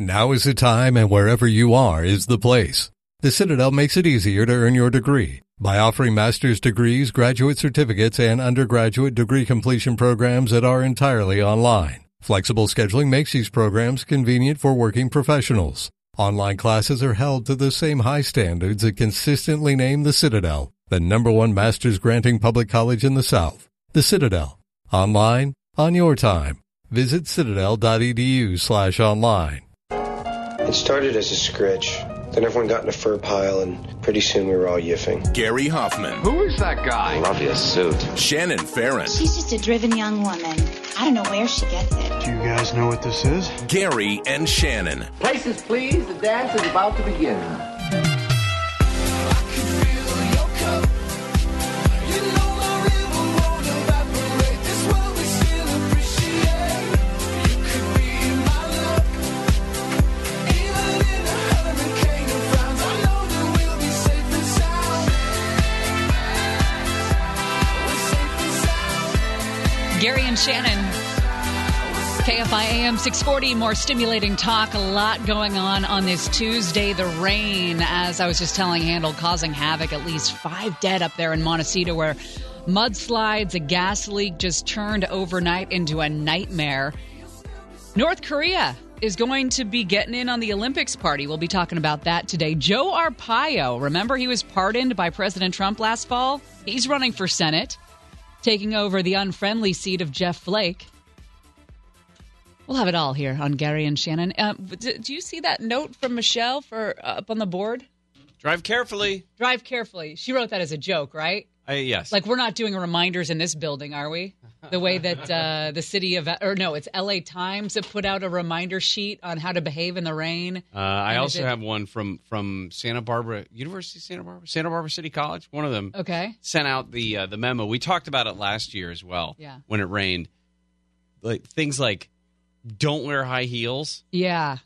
Now is the time and wherever you are is the place. The Citadel makes it easier to earn your degree by offering master's degrees, graduate certificates, and undergraduate degree completion programs that are entirely online. Flexible scheduling makes these programs convenient for working professionals. Online classes are held to the same high standards that consistently name the Citadel the number one master's granting public college in the South. The Citadel. Online, on your time. Visit citadel.edu slash online. It started as a scritch. Then everyone got in a fur pile, and pretty soon we were all yiffing. Gary Hoffman. Who is that guy? Love your suit. Shannon Farron. She's just a driven young woman. I don't know where she gets it. Do you guys know what this is? Gary and Shannon. Places, please. The dance is about to begin. And Shannon. KFI AM 640, more stimulating talk. A lot going on on this Tuesday. The rain, as I was just telling Handel, causing havoc. At least five dead up there in Montecito, where mudslides, a gas leak just turned overnight into a nightmare. North Korea is going to be getting in on the Olympics party. We'll be talking about that today. Joe Arpaio, remember he was pardoned by President Trump last fall? He's running for Senate taking over the unfriendly seat of Jeff Flake. We'll have it all here on Gary and Shannon. Uh, do, do, you see that note from Michelle for uh, up on the board? Drive carefully. Drive carefully. She wrote that as a joke, right? Uh, yes. Like we're not doing reminders in this building, are we? The way that uh, the city of or no, it's L.A. Times that put out a reminder sheet on how to behave in the rain. Uh, I also have one from from Santa Barbara University, Santa Barbara, Santa Barbara City College. One of them. Okay. Sent out the uh, the memo. We talked about it last year as well. Yeah. When it rained, like things like don't wear high heels. Yeah.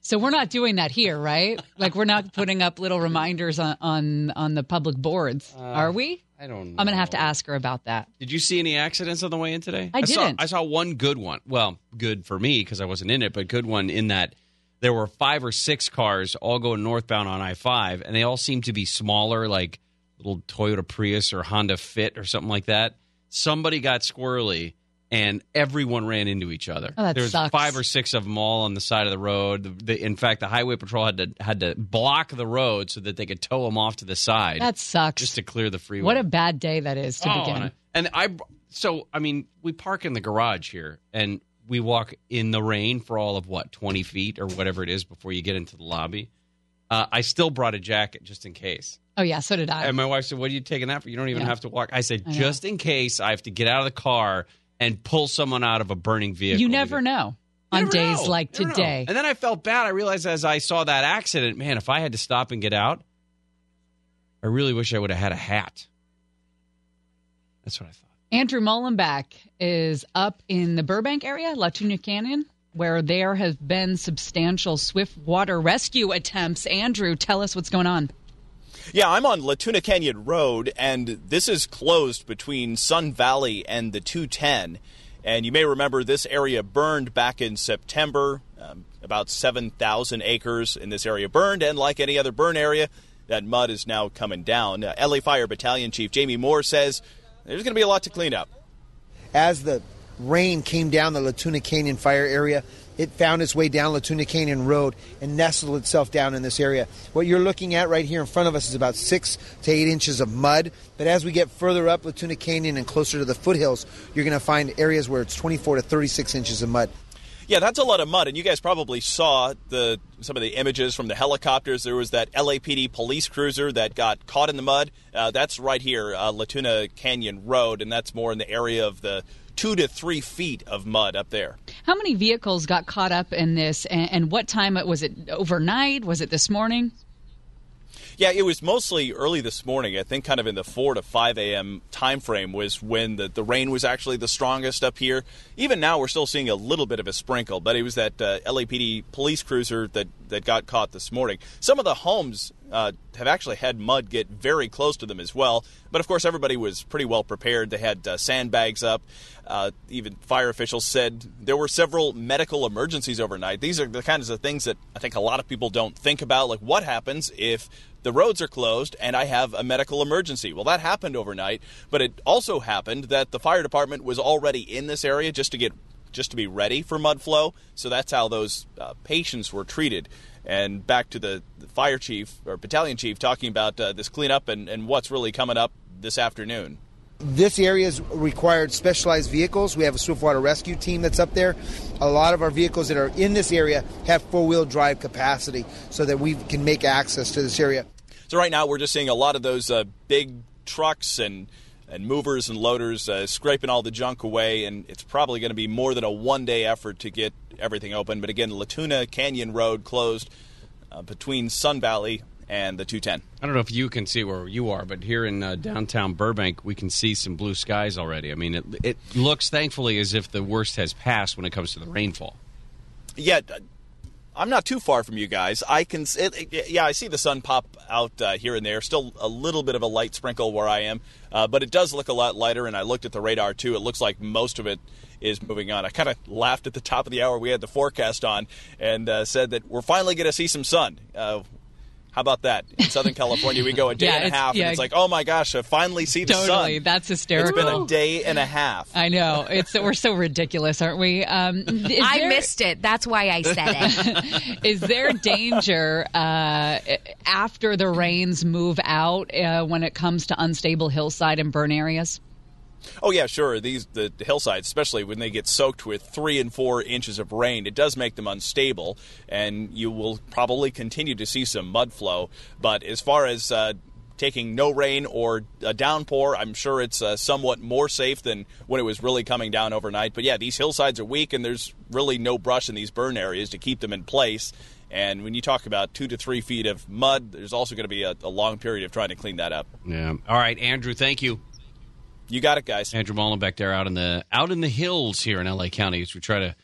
So we're not doing that here, right? Like we're not putting up little reminders on on, on the public boards, Uh, are we? I don't know. I'm going to have to ask her about that. Did you see any accidents on the way in today? I Saw, didn't. I saw one good one. Well, good for me because I wasn't in it, but good one in that there were five or six cars all going northbound on I 5, and they all seemed to be smaller, like little Toyota Prius or Honda Fit or something like that. Somebody got squirrely. And everyone ran into each other. Oh, there was sucks. five or six of them all on the side of the road. The, the, in fact, the highway patrol had to had to block the road so that they could tow them off to the side That sucks. just to clear the freeway. what a bad day that is to Oh, begin. and I, and I, so I mean, we park in the garage here, and we walk in the rain for all of what twenty feet or whatever it is before you get into the lobby. Uh, I still brought a jacket just in case. oh yeah, so did I. And my wife said, "What are you taking that for? You don't even Yeah. have to walk." I said, I "Just in case I have to get out of the car and pull someone out of a burning vehicle." you never know You on days know. like today. And then I felt bad. I realized as I saw that accident, man, if I had to stop and get out, I really wish I would have had a hat. That's what I thought. Andrew Mollenbeck is up in the Burbank area, La Tuna Canyon, where there have been substantial swift water rescue attempts. Andrew, tell us what's going on. Yeah, I'm on La Tuna Canyon Road, and this is closed between Sun Valley and the 210. And you may remember this area burned back in September. Um, about 7,000 acres in this area burned, and like any other burn area, that mud is now coming down. Uh, LA Fire Battalion Chief Jamie Moore says there's going to be a lot to clean up. as the rain came down the La Tuna Canyon fire area, it found its way down La Tuna Canyon Road and nestled itself down in this area. What you're looking at right here in front of us is about six to eight inches of mud. But as we get further up La Tuna Canyon and closer to the foothills, you're going to find areas where it's 24 to 36 inches of mud. Yeah, that's a lot of mud, and you guys probably saw the some of the images from the helicopters. There was that LAPD police cruiser that got caught in the mud. Uh, that's right here, uh, La Tuna Canyon Road, and that's more in the area of the two to three feet of mud up there. How many vehicles got caught up in this, and, and what time was it? Overnight? Was it this morning? Yeah, it was mostly early this morning. I think kind of in the 4 to 5 a.m. time frame was when the, the rain was actually the strongest up here. Even now, we're still seeing a little bit of a sprinkle, but it was that uh, LAPD police cruiser that, that got caught this morning. Some of the homes uh, have actually had mud get very close to them as well. But of course, everybody was pretty well prepared. They had uh, sandbags up. Uh, even fire officials said there were several medical emergencies overnight. These are the kinds of things that I think a lot of people don't think about. Like, what happens if the roads are closed and I have a medical emergency? Well, that happened overnight, but it also happened that the fire department was already in this area just to get just to be ready for mud flow. So that's how those uh, patients were treated. And back to the, fire chief or battalion chief talking about uh, this cleanup and, and what's really coming up this afternoon. This area has required specialized vehicles. We have a swiftwater rescue team that's up there. A lot of our vehicles that are in this area have four wheel drive capacity so that we can make access to this area. So, right now, we're just seeing a lot of those uh, big trucks and and movers and loaders uh, scraping all the junk away, and it's probably going to be more than a one day effort to get everything open. But again, La Tuna Canyon Road closed uh, between Sun Valley and the 210. I don't know if you can see where you are, but here in uh, downtown Burbank, we can see some blue skies already. I mean, it, it looks thankfully as if the worst has passed when it comes to the rainfall. Yeah, I'm not too far from you guys. I can, it, it, yeah, I see the sun pop out uh, here and there. Still a little bit of a light sprinkle where I am, uh, but it does look a lot lighter. And I looked at the radar too. It looks like most of it is moving on. I kind of laughed at the top of the hour we had the forecast on and uh, said that we're finally going to see some sun. How about that? In Southern California, we go a day yeah, and a half, yeah. and it's like, oh my gosh, I finally see the totally. sun. That's hysterical. It's been a day and a half. I know. It's we're so ridiculous, aren't we? Um, I there, missed it. That's why I said it. is there danger uh, after the rains move out uh, when it comes to unstable hillside and burn areas? Oh yeah, sure. These the hillsides, especially when they get soaked with three and four inches of rain, it does make them unstable, and you will probably continue to see some mud flow. But as far as uh, taking no rain or a downpour, I'm sure it's uh, somewhat more safe than when it was really coming down overnight. But yeah, these hillsides are weak, and there's really no brush in these burn areas to keep them in place. And when you talk about two to three feet of mud, there's also going to be a, a long period of trying to clean that up. Yeah. All right, Andrew. Thank you. You got it, guys. Andrew Mollenbeck there out in the out in the hills here in LA County as we try to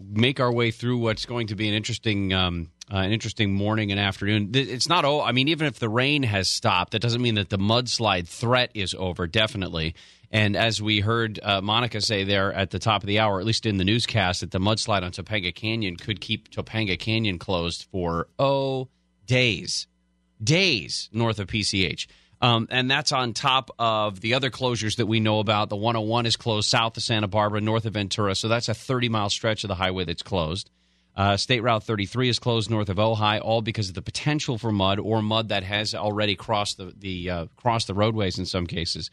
make our way through what's going to be an interesting um, uh, an interesting morning and afternoon. It's not oh, I mean, even if the rain has stopped, that doesn't mean that the mudslide threat is over. Definitely. And as we heard uh, Monica say there at the top of the hour, at least in the newscast, that the mudslide on Topanga Canyon could keep Topanga Canyon closed for oh days, days north of PCH. Um, and that's on top of the other closures that we know about. The 101 is closed south of Santa Barbara, north of Ventura. So that's a 30 mile stretch of the highway that's closed. Uh, State Route 33 is closed north of Ojai, all because of the potential for mud or mud that has already crossed the, the uh, crossed the roadways in some cases.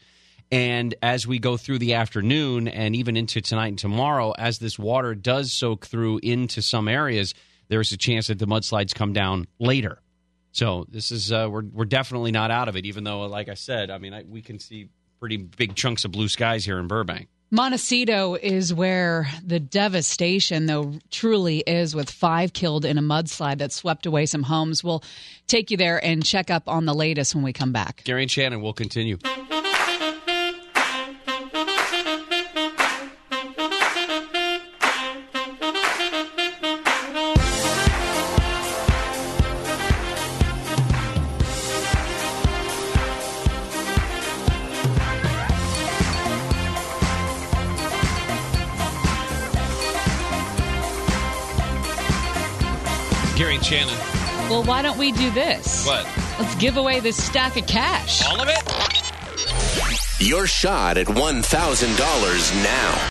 And as we go through the afternoon and even into tonight and tomorrow, as this water does soak through into some areas, there's a chance that the mudslides come down later. So this is uh, we're we're definitely not out of it. Even though, like I said, I mean I, we can see pretty big chunks of blue skies here in Burbank. Montecito is where the devastation, though, truly is, with five killed in a mudslide that swept away some homes. We'll take you there and check up on the latest when we come back. Gary and Shannon will continue. We do this? What? Let's give away this stack of cash. All of it? Your shot at $1,000 now.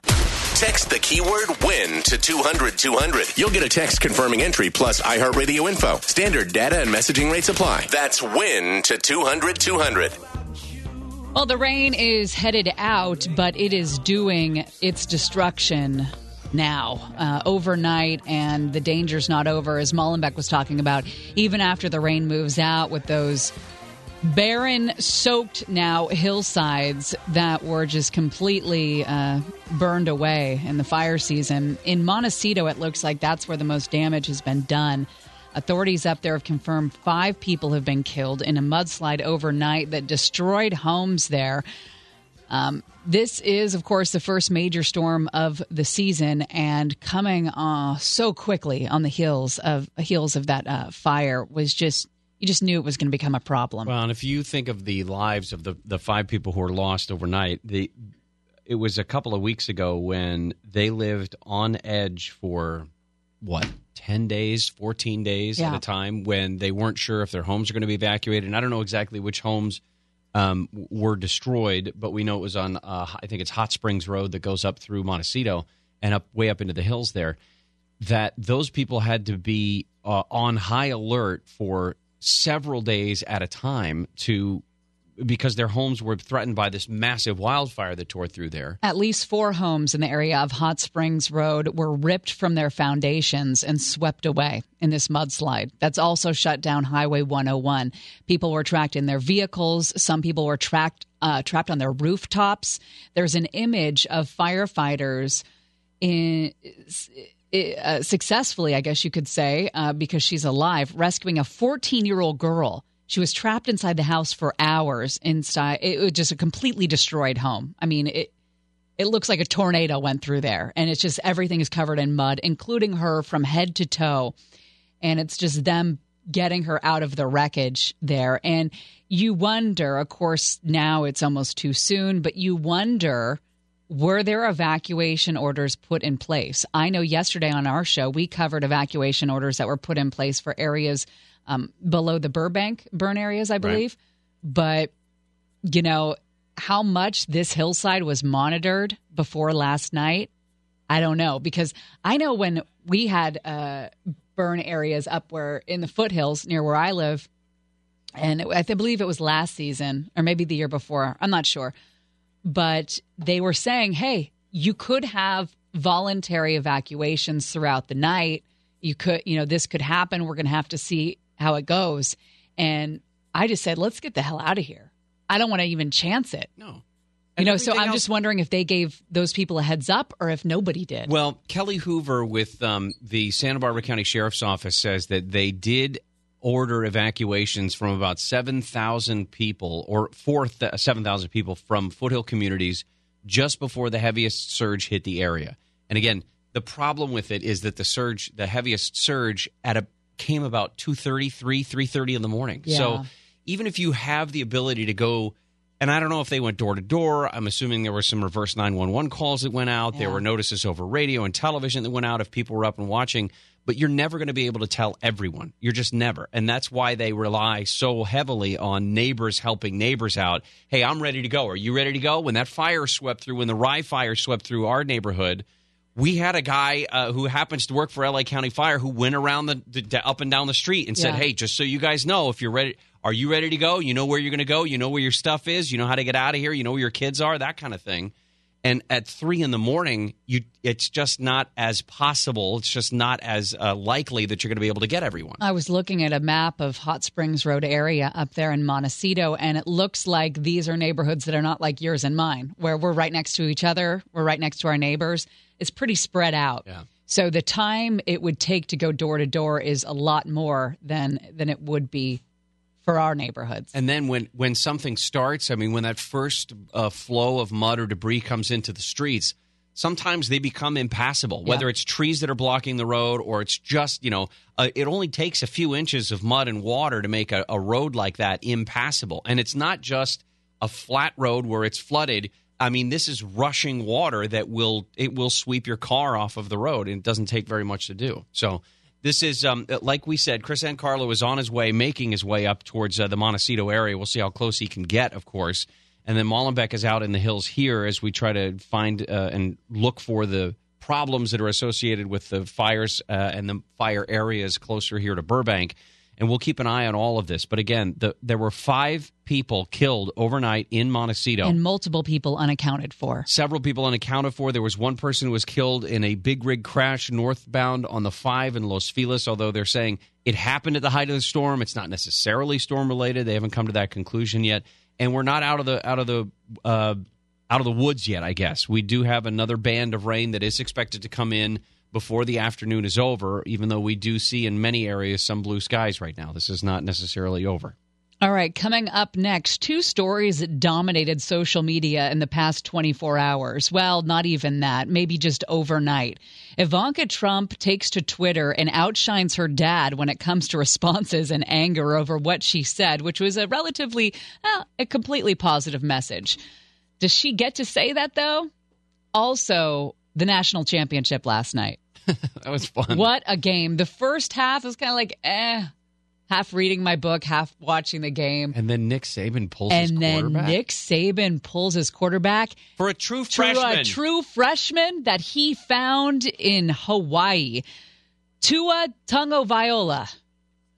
Text the keyword WIN to 200 200. You'll get a text confirming entry plus iHeartRadio info. Standard data and messaging rates apply. That's WIN to 200 200. Well, the rain is headed out, but it is doing its destruction now, uh, overnight, and the danger's not over, as Mollenbeck was talking about, even after the rain moves out with those barren, soaked now hillsides that were just completely uh, burned away in the fire season. In Montecito, it looks like that's where the most damage has been done. Authorities up there have confirmed five people have been killed in a mudslide overnight that destroyed homes there. Um, this is, of course, the first major storm of the season, and coming uh, so quickly on the heels of heels of that uh, fire was just you just knew it was going to become a problem. Well, and if you think of the lives of the the five people who were lost overnight, the it was a couple of weeks ago when they lived on edge for what 10 days 14 days Yeah. at a time when they weren't sure if their homes are going to be evacuated and i don't know exactly which homes um, were destroyed but we know it was on uh, i think it's hot springs road that goes up through montecito and up way up into the hills there that those people had to be uh, on high alert for several days at a time to because their homes were threatened by this massive wildfire that tore through there At least four homes in the area of Hot Springs Road were ripped from their foundations and swept away in this mudslide. That's also shut down Highway 101. People were trapped in their vehicles. Some people were trapped uh, trapped on their rooftops. There's an image of firefighters in. Uh, successfully, I guess you could say, uh, because she's alive, rescuing a 14 year old girl. She was trapped inside the house for hours. Inside, it was just a completely destroyed home. I mean, it it looks like a tornado went through there, and it's just everything is covered in mud, including her from head to toe. And it's just them getting her out of the wreckage there. And you wonder, of course, now it's almost too soon, but you wonder were there evacuation orders put in place? I know yesterday on our show, we covered evacuation orders that were put in place for areas um, below the Burbank burn areas, I believe. But, you know, how much this hillside was monitored before last night, I don't know. Because I know when we had uh, burn areas up where in the foothills near where I live, and I believe it was last season or maybe the year before, I'm not sure but they were saying, hey, you could have voluntary evacuations throughout the night. You could, you know, this could happen. We're going to have to see how it goes. And I just said, let's get the hell out of here. I don't want to even chance it. No. You know, so I'm else- just wondering if they gave those people a heads up or if nobody did. Well, Kelly Hoover with um, the Santa Barbara County Sheriff's Office says that they did order evacuations from about 7,000 people or 4 th- 7,000 people from foothill communities just before the heaviest surge hit the area. And again, the problem with it is that the surge, the heaviest surge at a came about 2:33, 3:30 in the morning. Yeah. So even if you have the ability to go and I don't know if they went door to door. I'm assuming there were some reverse 911 calls that went out. There were notices over radio and television that went out if people were up and watching. But you're never going to be able to tell everyone. You're just never. And that's why they rely so heavily on neighbors helping neighbors out. Hey, I'm ready to go. Are you ready to go? When that fire swept through, when the Rye fire swept through our neighborhood, we had a guy uh, who happens to work for LA County Fire who went around the, the up and down the street and said, Yeah. "Hey, just so you guys know, if you're ready, are you ready to go? You know where you're going to go. You know where your stuff is. You know how to get out of here. You know where your kids are. That kind of thing." And at three in the morning, you it's just not as possible. It's just not as uh, likely that you're going to be able to get everyone. I was looking at a map of Hot Springs Road area up there in Montecito, and it looks like these are neighborhoods that are not like yours and mine, where we're right next to each other, we're right next to our neighbors. It's pretty spread out. Yeah. So the time it would take to go door to door is a lot more than than it would be for our neighborhoods. And then when when something starts, I mean, when that first uh, flow of mud or debris comes into the streets, sometimes they become impassable. Yeah. Whether it's trees that are blocking the road or it's just you know, uh, it only takes a few inches of mud and water to make a, a road like that impassable. And it's not just a flat road where it's flooded. I mean, this is rushing water that will it will sweep your car off of the road, and it doesn't take very much to do. So. This is, um, like we said, Chris Carlo is on his way, making his way up towards uh, the Montecito area. We'll see how close he can get, of course. And then Mollenbeck is out in the hills here as we try to find uh, and look for the problems that are associated with the fires uh, and the fire areas closer here to Burbank. And we'll keep an eye on all of this. But again, the, there were five people killed overnight in Montecito. and multiple people unaccounted for. Several people unaccounted for. There was one person who was killed in a big rig crash northbound on the 5 in Los Feliz, although they're saying it happened at the height of the storm. It's not necessarily storm related. They haven't come to that conclusion yet. And we're not out of the out of the uh, out of the woods yet, I guess. We do have another band of rain that is expected to come in before the afternoon is over, even though we do see in many areas some blue skies right now. This is not necessarily over. All right, coming up next, two stories that dominated social media in the past 24 hours. Well, not even that, maybe just overnight. Ivanka Trump takes to Twitter and outshines her dad when it comes to responses and anger over what she said, which was a relatively, a completely positive message. Does she get to say that, though? Also, the national championship last night. that was fun. What a game. The first half was kind of like, eh, half reading my book, half watching the game. And then Nick Saban pulls his And then quarterback. Nick Saban pulls his quarterback for a true to freshman. a true freshman that he found in Hawaii. Tua Viola.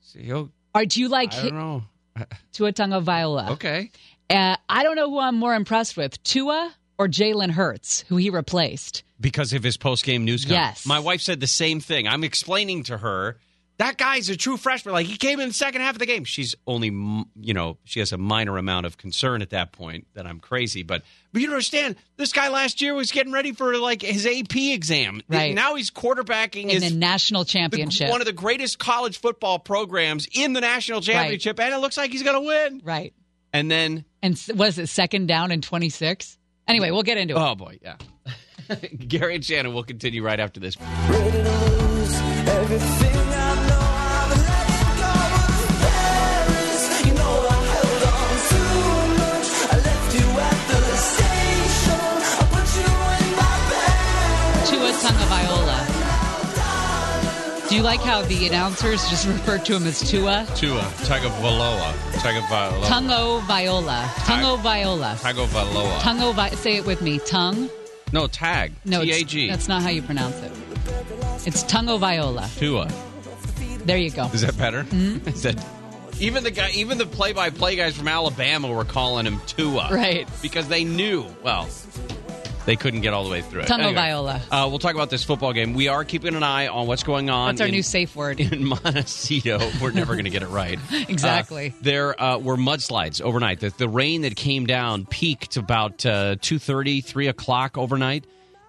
See, he'll- Or do you like I don't know. Tua Viola? Okay. Uh, I don't know who I'm more impressed with, Tua or Jalen Hurts, who he replaced. Because of his post game news. Yes. My wife said the same thing. I'm explaining to her that guy's a true freshman. Like he came in the second half of the game. She's only, you know, she has a minor amount of concern at that point that I'm crazy. But but you don't understand. This guy last year was getting ready for like his AP exam. Right. Now he's quarterbacking In his the national the- championship. one of the greatest college football programs in the national championship, and it looks like he's going to win. right. And then, And was it second down and 26? Anyway, we'll get into it. oh boy, yeah. Gary and Shannon will continue right after this. Tua Tagovailoa. Do you like how the announcers just refer to him as Tua? Tua Tagovailoa, Tagovailoa, Tungo Viola. Tungo Viola. Tagovailoa. Tungo Vi- Say it with me. Tongue? No, tag. No, T A it's- G. that's not how you pronounce it. It's Tungo Viola. Tua. There you go. Is that better? Mm-hmm. Is that even the guy, even the play-by-play guys from Alabama were calling him Tua, Right. Because they knew. Well, they couldn't get all the way through it. Tungo Viola. Uh, we'll talk about this football game. We are keeping an eye on what's going on. What's our in- new safe word? in Montecito. We're never going to get it right. Exactly. Uh, there uh, were mudslides overnight. The, the rain that came down peaked about uh, 2.30, 3 o'clock overnight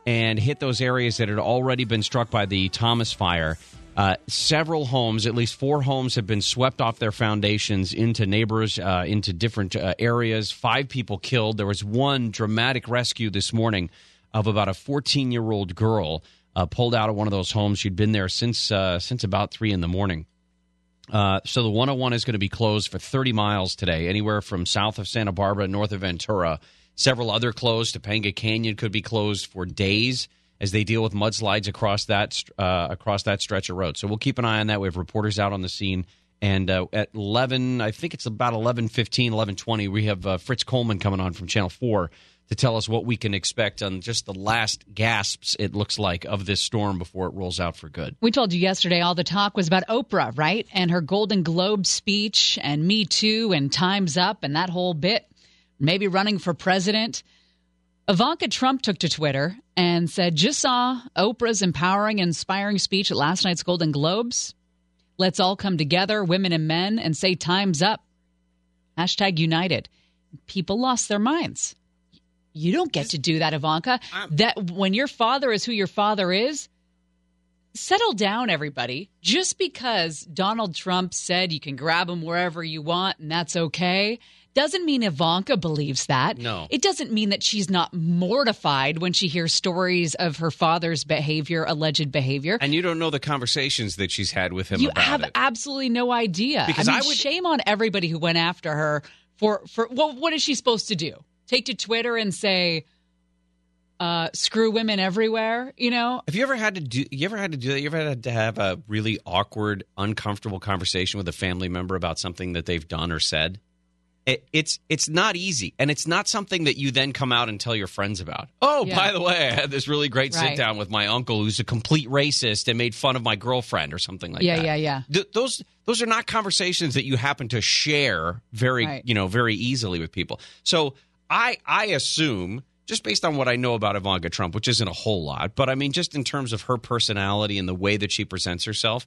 and hit those areas that had already been struck by the Thomas fire. Uh, several homes, at least four homes, have been swept off their foundations into neighbors, uh, into different uh, areas. Five people killed. There was one dramatic rescue this morning of about a 14 year old girl uh, pulled out of one of those homes. She'd been there since uh, since about three in the morning. Uh, so the 101 is going to be closed for 30 miles today, anywhere from south of Santa Barbara, north of Ventura. Several other closed. Topanga Canyon could be closed for days as they deal with mudslides across that uh, across that stretch of road. So we'll keep an eye on that. We have reporters out on the scene. And uh, at 11, I think it's about 11:15, 11:20, we have uh, Fritz Coleman coming on from Channel 4 to tell us what we can expect on just the last gasps it looks like of this storm before it rolls out for good. We told you yesterday all the talk was about Oprah, right? And her Golden Globe speech and Me Too and Time's Up and that whole bit. Maybe running for president. Ivanka Trump took to Twitter and said, Just saw Oprah's empowering, inspiring speech at last night's Golden Globes. Let's all come together, women and men, and say time's up. Hashtag united. People lost their minds. You don't get to do that, Ivanka. That when your father is who your father is, settle down, everybody. Just because Donald Trump said you can grab him wherever you want and that's okay, doesn't mean Ivanka believes that. No. It doesn't mean that she's not mortified when she hears stories of her father's behavior, alleged behavior. And you don't know the conversations that she's had with him you have it. absolutely no idea. Because I, mean, I would- shame on everybody who went after her for for well, what is she supposed to do? Take to Twitter and say, uh, "Screw women everywhere." You know, Have you ever had to do? You ever had to do that? You ever had to have a really awkward, uncomfortable conversation with a family member about something that they've done or said? It, it's it's not easy, and it's not something that you then come out and tell your friends about. Oh, Yeah. by the way, I had this really great Right. sit down with my uncle, who's a complete racist and made fun of my girlfriend or something like Yeah, that. yeah, yeah. Th- those those are not conversations that you happen to share very Right. you know very easily with people. So I I assume just based on what I know about Ivanka Trump, which isn't a whole lot, but I mean just in terms of her personality and the way that she presents herself,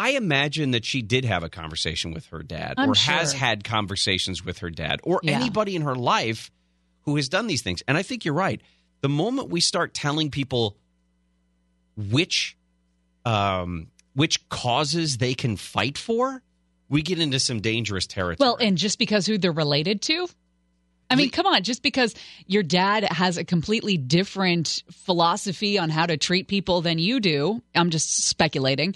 I imagine that she did have a conversation with her dad I'm or has had conversations with her dad or Yeah. anybody in her life who has done these things. And I think you're right. The moment we start telling people which um, which causes they can fight for, we get into some dangerous territory. Well, and just because who they're related to? I mean, come on, just because your dad has a completely different philosophy on how to treat people than you do, I'm just speculating.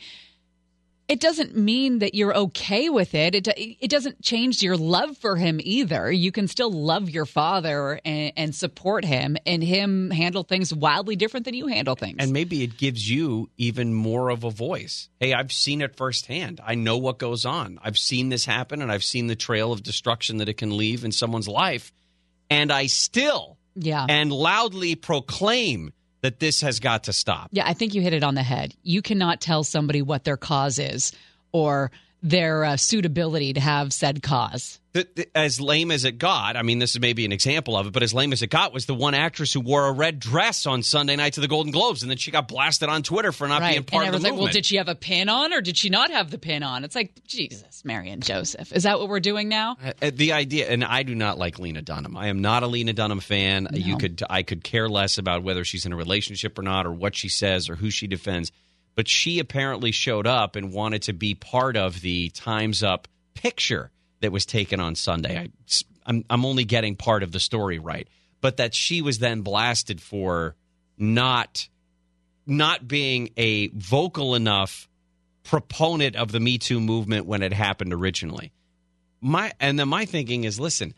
It doesn't mean that you're okay with it. It, it doesn't change your love for him either. You can still love your father and, and support him, and him handle things wildly different than you handle things. and maybe it gives you even more of a voice. Hey, I've seen it firsthand. I know what goes on. I've seen this happen, and I've seen the trail of destruction that it can leave in someone's life. And I still yeah. and loudly proclaim that this has got to stop. Yeah, I think you hit it on the head. You cannot tell somebody what their cause is or their uh, suitability to have said cause. The- the- As lame as it got, I mean, this is maybe an example of it, but as lame as it got was the one actress who wore a red dress on Sunday night to the Golden Globes, and then she got blasted on Twitter for not being part and of the like, well, did she have a pin on or did she not have the pin on? It's like, Jesus, Mary and Joseph. Is that what we're doing now? Uh, the idea, and I do not like Lena Dunham. I am not a Lena Dunham fan. You could, I could care less about whether she's in a relationship or not, or what she says, or who she defends. But she apparently showed up and wanted to be part of the Times Up picture that was taken on Sunday. I, I'm, I'm only getting part of the story right, but that she was then blasted for not, not being a vocal enough proponent of the Me Too movement when it happened originally my and then my thinking is listen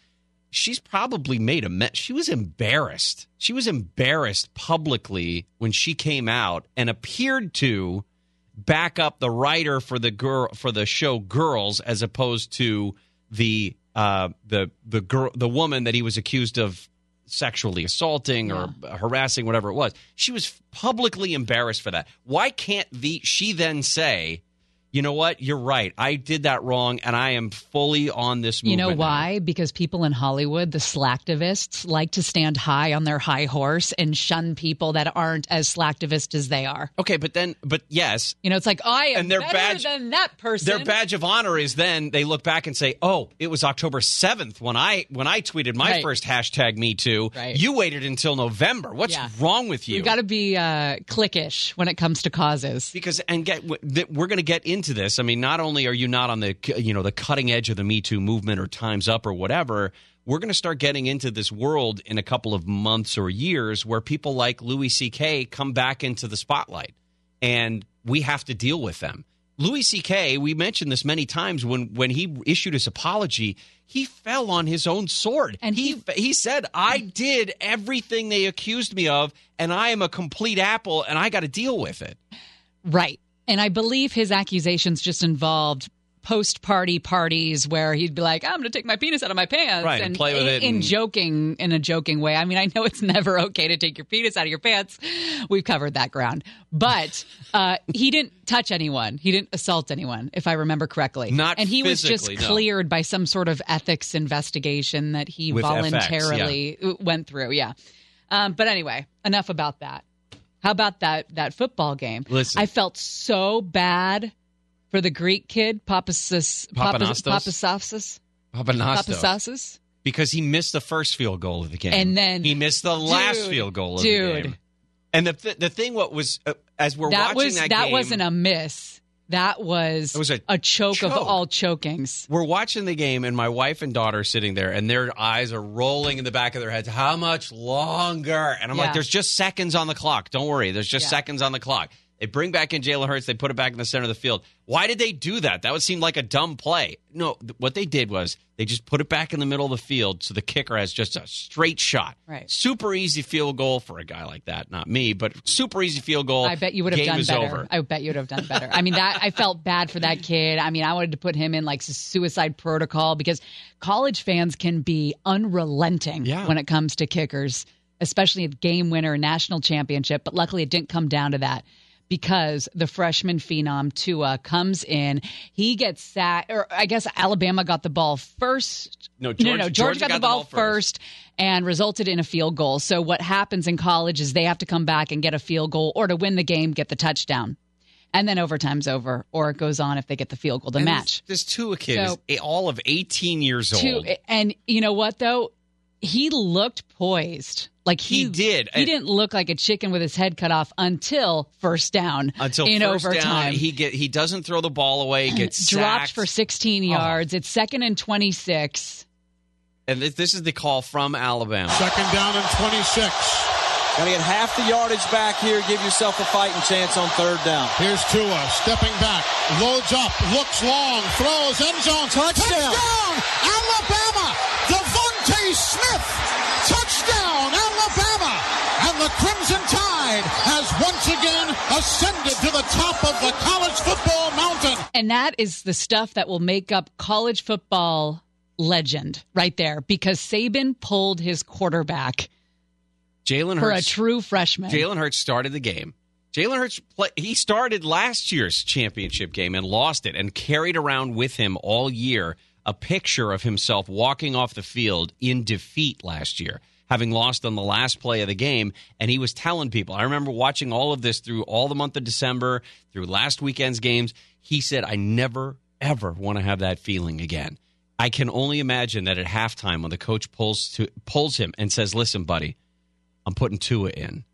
she's probably made a mess she was embarrassed she was embarrassed publicly when she came out and appeared to back up the writer for the girl for the show girls as opposed to the uh the the girl the woman that he was accused of sexually assaulting or harassing whatever it was. She was publicly embarrassed for that. Why can't the she then say you know what? You're right. I did that wrong, and I am fully on this You know now. why? Because people in Hollywood, the slacktivists, like to stand high on their high horse and shun people that aren't as slacktivist as they are. Okay, but then, but yes, You know, it's like I am And their better badge- than that person. their badge of honor is then they look back and say, "Oh, it was October seventh when I when I tweeted my Right. first hashtag Me Too. Right. You waited until November. What's Yeah. wrong with you? You got to be uh, cliquish when it comes to causes. because and get we're going to get into this. I mean, not only are you not on the you know the cutting edge of the Me Too movement or Times Up or whatever, we're going to start getting into this world in a couple of months or years where people like Louis C.K. come back into the spotlight, and we have to deal with them. Louis C.K. We mentioned this many times when when he issued his apology. He fell on his own sword, And he he said, "I did everything they accused me of, and I am a complete apple, and I got to deal with it." Right. And I believe his accusations just involved post party parties where he'd be like, I'm going to take my penis out of my pants Right, and play with in, it in and- joking in a joking way. I mean, I know it's never okay to take your penis out of your pants. We've covered that ground. But uh, he didn't touch anyone. He didn't assault anyone, if I remember correctly. Not and he was just no. cleared by some sort of ethics investigation that he With FX, voluntarily went through. Yeah. Um, but anyway, enough about that. How about that that football game? Listen. I felt so bad for the Greek kid, Papasis, Pappanastos? Papasasis, Pappanastos. Papasasis. because he missed the first field goal of the game, And then- he missed the last field goal of dude. the game. And the the thing, what was uh, as we're That watching was that, that, game, wasn't a miss. That was, It was a choke, of all chokings. we're watching the game, and my wife and daughter are sitting there, and their eyes are rolling in the back of their heads. How much longer? And I'm Yeah. like, there's just seconds on the clock. Don't worry, there's just Yeah. seconds on the clock. They bring back in Jalen Hurts. They put it back in the center of the field. Why did they do that? That would seem like a dumb play. No, th- what they did was they just put it back in the middle of the field so the kicker has just a straight shot. Right. Super easy field goal for a guy like that. Not me, but super easy field goal. I bet you would have Game done better. over. I bet you would have done better. I mean, that I felt bad for that kid. I mean, I wanted to put him in like suicide protocol because college fans can be unrelenting Yeah. when it comes to kickers, especially a game winner, national championship. But luckily, it didn't come down to that because the freshman phenom Tua comes in. He gets sacked, or I guess Alabama got the ball first. No, no, Georgia- no. Georgia, Georgia got, the ball, first and resulted in a field goal. So what happens in college is they have to come back and get a field goal, or to win the game, get the touchdown. And then overtime's over, or it goes on if they get the field goal to And match. This, this Tua kid So- is all of 18 years old. And you know what though? He looked poised Like he, He did. He didn't look like a chicken with his head cut off until first down. Until in first overtime. down, he get he doesn't throw the ball away. Gets dropped sacked. for 16 yards. It's second and 26. and this, this is the call from Alabama. Second down and 26. Gonna get half the yardage back here. Give yourself a fighting chance on third down. Here's Tua stepping back, loads up, looks long, throws end zone. touchdown. Touchdown. Alabama! DeVonta Smith! Touchdown, Alabama! And the Crimson Tide has once again ascended to the top of the college football mountain. And that is the stuff that will make up college football legend right there because Saban pulled his quarterback Jalen for a true freshman. Jalen Hurts started the game. Jalen Hurts play, he started last year's championship game and lost it and carried around with him all year a picture of himself walking off the field in defeat last year, having lost on the last play of the game. And he was telling people, I remember watching all of this through all the month of December, through last weekend's games. He said, I never, ever want to have that feeling again. I can only imagine that at halftime when the coach pulls to pulls him and says, Listen, buddy, I'm putting Tua in.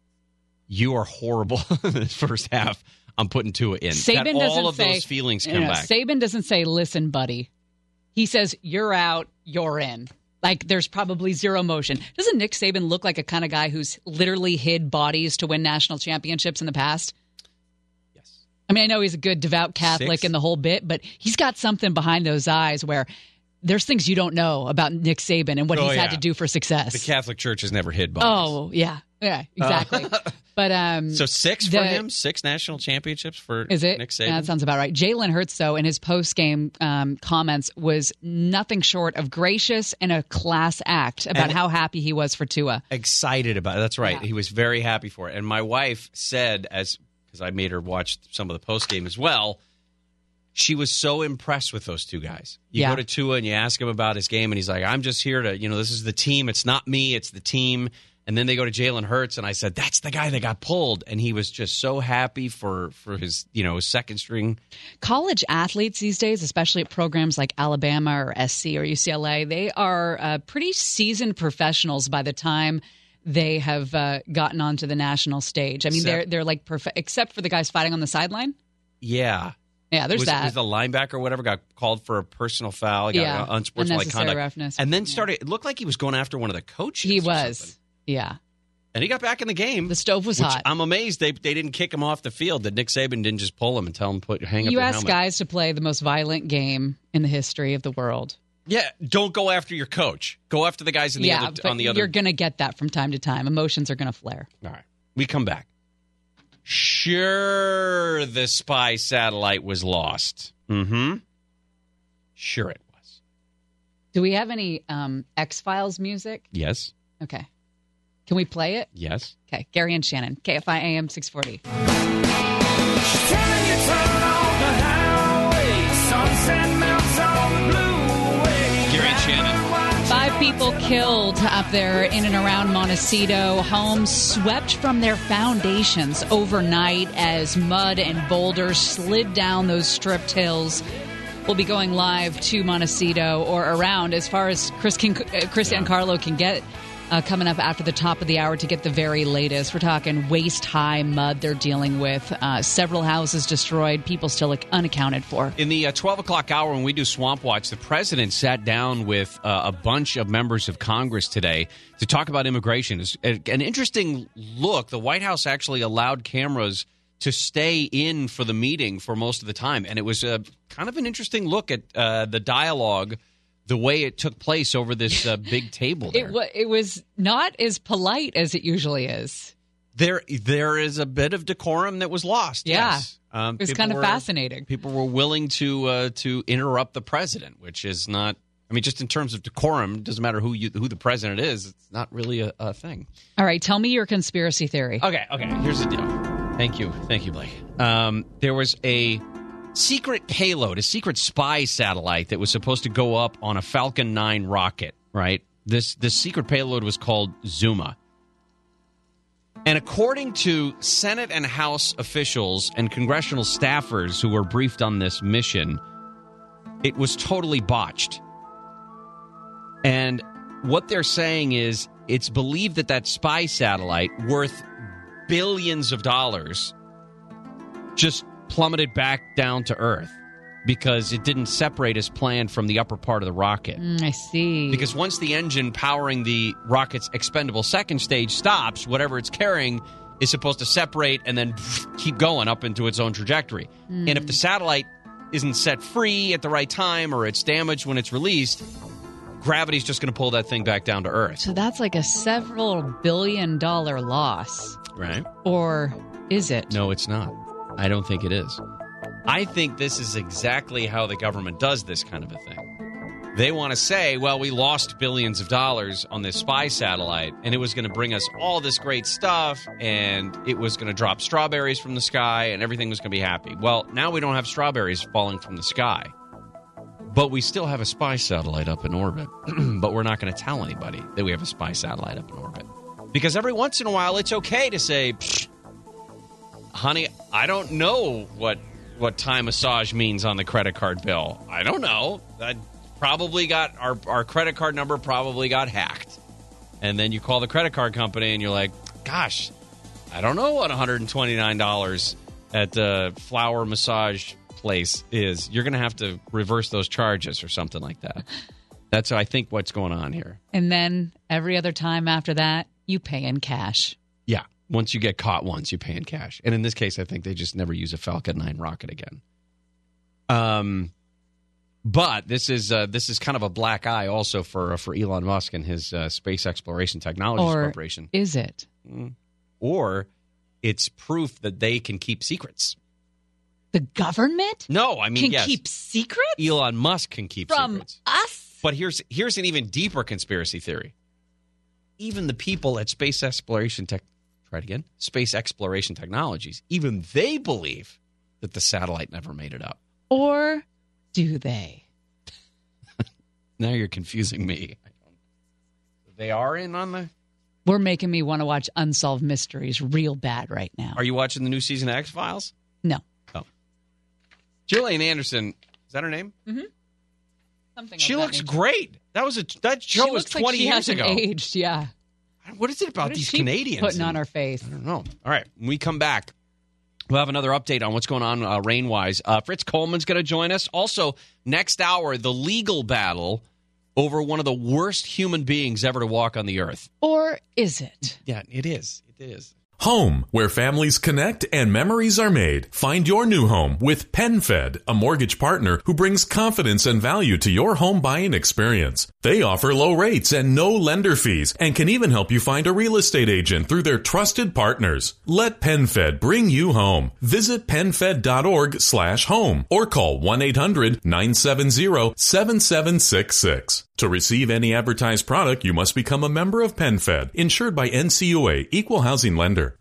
You are horrible in the first half. I'm putting Tua in. Saban that all of say those feelings you come know, back. Saban doesn't say, "Listen, buddy." He says, "You're out. You're in." Like there's probably zero motion. Doesn't Nick Saban look like a kind of guy who's literally hid bodies to win national championships in the past? yes. I mean, I know he's a good devout Catholic Six. in the whole bit, but he's got something behind those eyes where there's things you don't know about Nick Saban and what Oh, he's yeah. had to do for success. The Catholic Church has never hid bodies. oh, yeah. Yeah, exactly. but um So six for the- him, six national championships for Is it? Nick Yeah, Saban. that sounds about right. Jalen Hurts, though, in his post game um, comments, was nothing short of gracious and a class act about And- how happy he was for Tua. Excited about it. That's right. Yeah. He was very happy for it. And my wife said, as because I made her watch some of the post game as well. She was so impressed with those two guys. You Yeah. go to Tua and you ask him about his game, and he's like, "I'm just here to, you know, this is the team. It's not me. It's the team." And then they go to Jalen Hurts, and I said, "That's the guy that got pulled." And he was just so happy for for his, you know, second string College athletes these days, especially at programs like Alabama or SC or UCLA, they are uh, pretty seasoned professionals by the time they have uh, gotten onto the national stage. I mean, Except- they're they're like perfect, except for the guys fighting on the sideline. Yeah. Yeah, there's was, that. Was the linebacker or whatever got called for a personal foul? Got Yeah, unsportsmanlike conduct. roughness. And then started. It looked like he was going after one of the coaches. he was. something. Yeah. and he got back in the game. The stove was hot. I'm amazed they they didn't kick him off the field. That Nick Saban didn't just pull him and tell him put hang up You ask helmet. guys to play the most violent game in the history of the world. Yeah, don't go after your coach. Go after the guys in the yeah, other, on the other. you're going to get that from time to time. Emotions are going to flare. All right, we come back. Sure, the spy satellite was lost. Mm-hmm. Sure, it was. Do we have any um, X Files music? Yes. Okay. Can we play it? Yes. Okay. Gary and Shannon, KFI AM 640. Gary and Shannon. Five people killed up there in and around Montecito. Homes swept from their foundations overnight as mud and boulders slid down those stripped hills. We'll be going live to Montecito or around as far as Chris, can, uh, Chris and Carlo can get. Uh, coming up after the top of the hour to get the very latest. We're talking waist high mud they're dealing with. Uh, several houses destroyed, people still unaccounted for. In the uh, 12 o'clock hour, when we do Swamp Watch, the president sat down with uh, a bunch of members of Congress today to talk about immigration. It's an interesting look. The White House actually allowed cameras to stay in for the meeting for most of the time. And it was a, kind of an interesting look at uh, the dialogue, the way it took place over this uh, big table there. It, wa it was not as polite as it usually is. there, there is a bit of decorum that was lost. Yeah. yes. Um, It was kind of were- fascinating. people were willing to uh, to interrupt the president, which is not. I mean, just in terms of decorum, doesn't matter who you who the president is. It's not really a, a thing. All right, tell me your conspiracy theory. Okay, okay. Here's the deal. Thank you, thank you, Blake. Um, there was a secret payload, a secret spy satellite that was supposed to go up on a Falcon 9 rocket. Right. This this secret payload was called Zuma. And according to Senate and House officials and congressional staffers who were briefed on this mission, it was totally botched. And what they're saying is it's believed that that spy satellite, worth billions of dollars, just plummeted back down to Earth because it didn't separate as planned from the upper part of the rocket. Mm, I see. Because once the engine powering the rocket's expendable second stage stops, whatever it's carrying is supposed to separate and then keep going up into its own trajectory. Mm. And if the satellite isn't set free at the right time or it's damaged when it's released, gravity's just going to pull that thing back down to Earth. So that's like a several billion dollar loss. Right? Or is it? No, it's not. I don't think it is. I think this is exactly how the government does this kind of a thing. They want to say, well, we lost billions of dollars on this spy satellite, and it was going to bring us all this great stuff, and it was going to drop strawberries from the sky, and everything was going to be happy. Well, now we don't have strawberries falling from the sky, but we still have a spy satellite up in orbit. but we're not going to tell anybody that we have a spy satellite up in orbit. Because every once in a while, it's okay to say, Psh, honey, I don't know what what Thai massage means on the credit card bill. I don't know. That probably got our our credit card number probably got hacked. And then you call the credit card company and you're like, "Gosh, I don't know what $129 at the flower massage place is. You're going to have to reverse those charges or something like that." That's I think what's going on here. And then every other time after that, you pay in cash. Once you get caught once, you pay in cash. And in this case, I think they just never use a Falcon 9 rocket again. Um, but this is uh, this is kind of a black eye also for uh, for Elon Musk and his uh, Space Exploration Technologies or Corporation. is it? Mm. Or it's proof that they can keep secrets. The government No, I mean can yes, keep secrets Elon Musk can keep from secrets. us? But here's here's an even deeper conspiracy theory. Even the people at Space Exploration Tech try it again. Space Exploration Technologies, even they believe that the satellite never made it up. Or do they? Now you're confusing me. They are in on the We're making me want to watch Unsolved Mysteries real bad right now. Are you watching the new season of X Files? No. Oh. Gillian Anderson, is that her name? Mm-hmm. Something. She looks nature. great. That was a that She show was looks like 20 she years ago. aged. Yeah. What is it about What these Canadians? putting on her face? I don't know. All right, when we come back, we'll have another update on what's going on uh, rain wise. Uh, Fritz Coleman's going to join us. Also, next hour, the legal battle over one of the worst human beings ever to walk on the earth. Or is it? Yeah, it is. It is. Home, where families connect and memories are made. Find your new home with PenFed, a mortgage partner who brings confidence and value to your home buying experience. They offer low rates and no lender fees and can even help you find a real estate agent through their trusted partners. Let PenFed bring you home. Visit PenFed.org slash home or call 1-800-970-7766. To receive any advertised product, you must become a member of PenFed, insured by NCUA Equal Housing Lender.